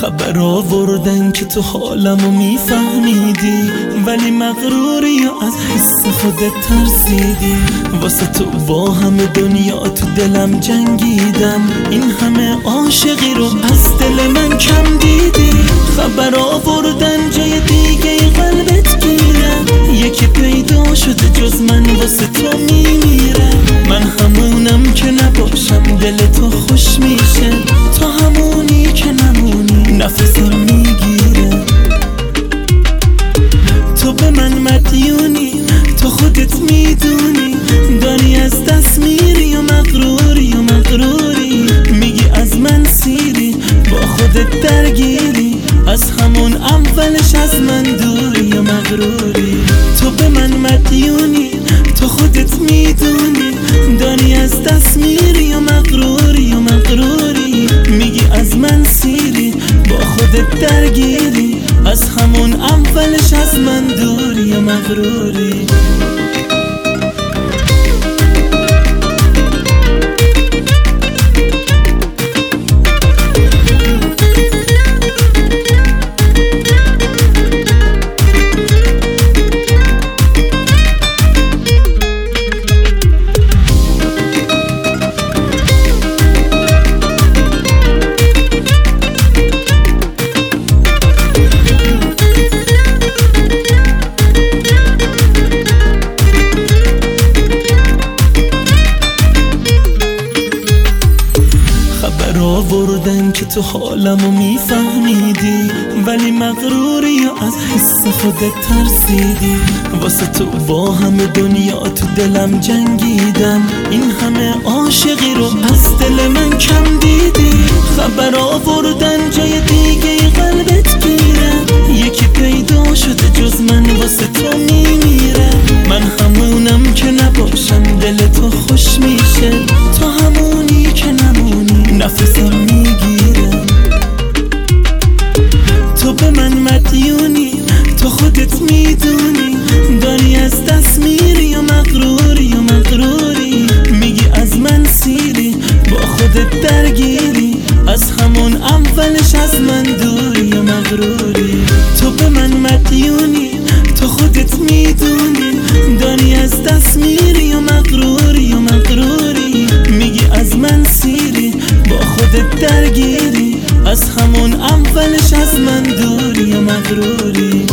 خبر آوردن که تو حالمو میفهمیدی ولی مغروری یا از حس خودت ترسیدی. واسه تو با همه دنیا تو دلم جنگیدم. این همه عاشقی رو از دل من کم دیدی. خبر آوردن جای دیگه قلبت گیره. یکی پیدا شده جز من واسه تو میمیره. من همونم که نباشم دل تو خوش میشه. تو همونی که نمونی نفسم می‌گیره. تو به من مدیونی تو خودت می‌دونی. داری از دست میری و مغروری و مغروری. میگی از من سیری با خودت درگیری. از همون اولش از من دوری و مغروری. تو به من مدیونی تو خودت می‌دونی. داری از دست میری درگیری از همون اولش از من دوری و مغروری. خبر آوردن که تو حالمو میفهمیدی ولی مغروری یا از حس خودت ترسیدی. واسه تو با همه دنیا تو دلم جنگیدم. این همه عاشقی رو از دل من کم دیدی. خبر آوردن جای دیگه قلبت گیره. یکی پیدا شده جز من واسه تو میمیره. من همونم که نباشم دل تو خوش میشه. اولش از من دوری و مغروری. تو به من مدیونی تو خودت می‌دونی. داری از دست میری و مغروری و مغروری. میگی از من سیری با خودت درگیری. از همون اولش از من دوری و مغروری.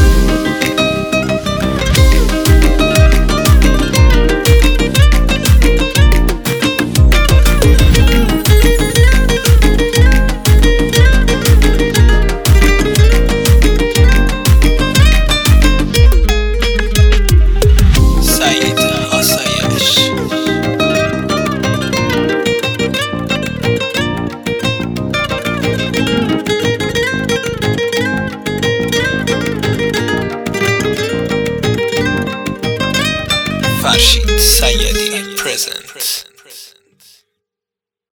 Rashid Sayedi present.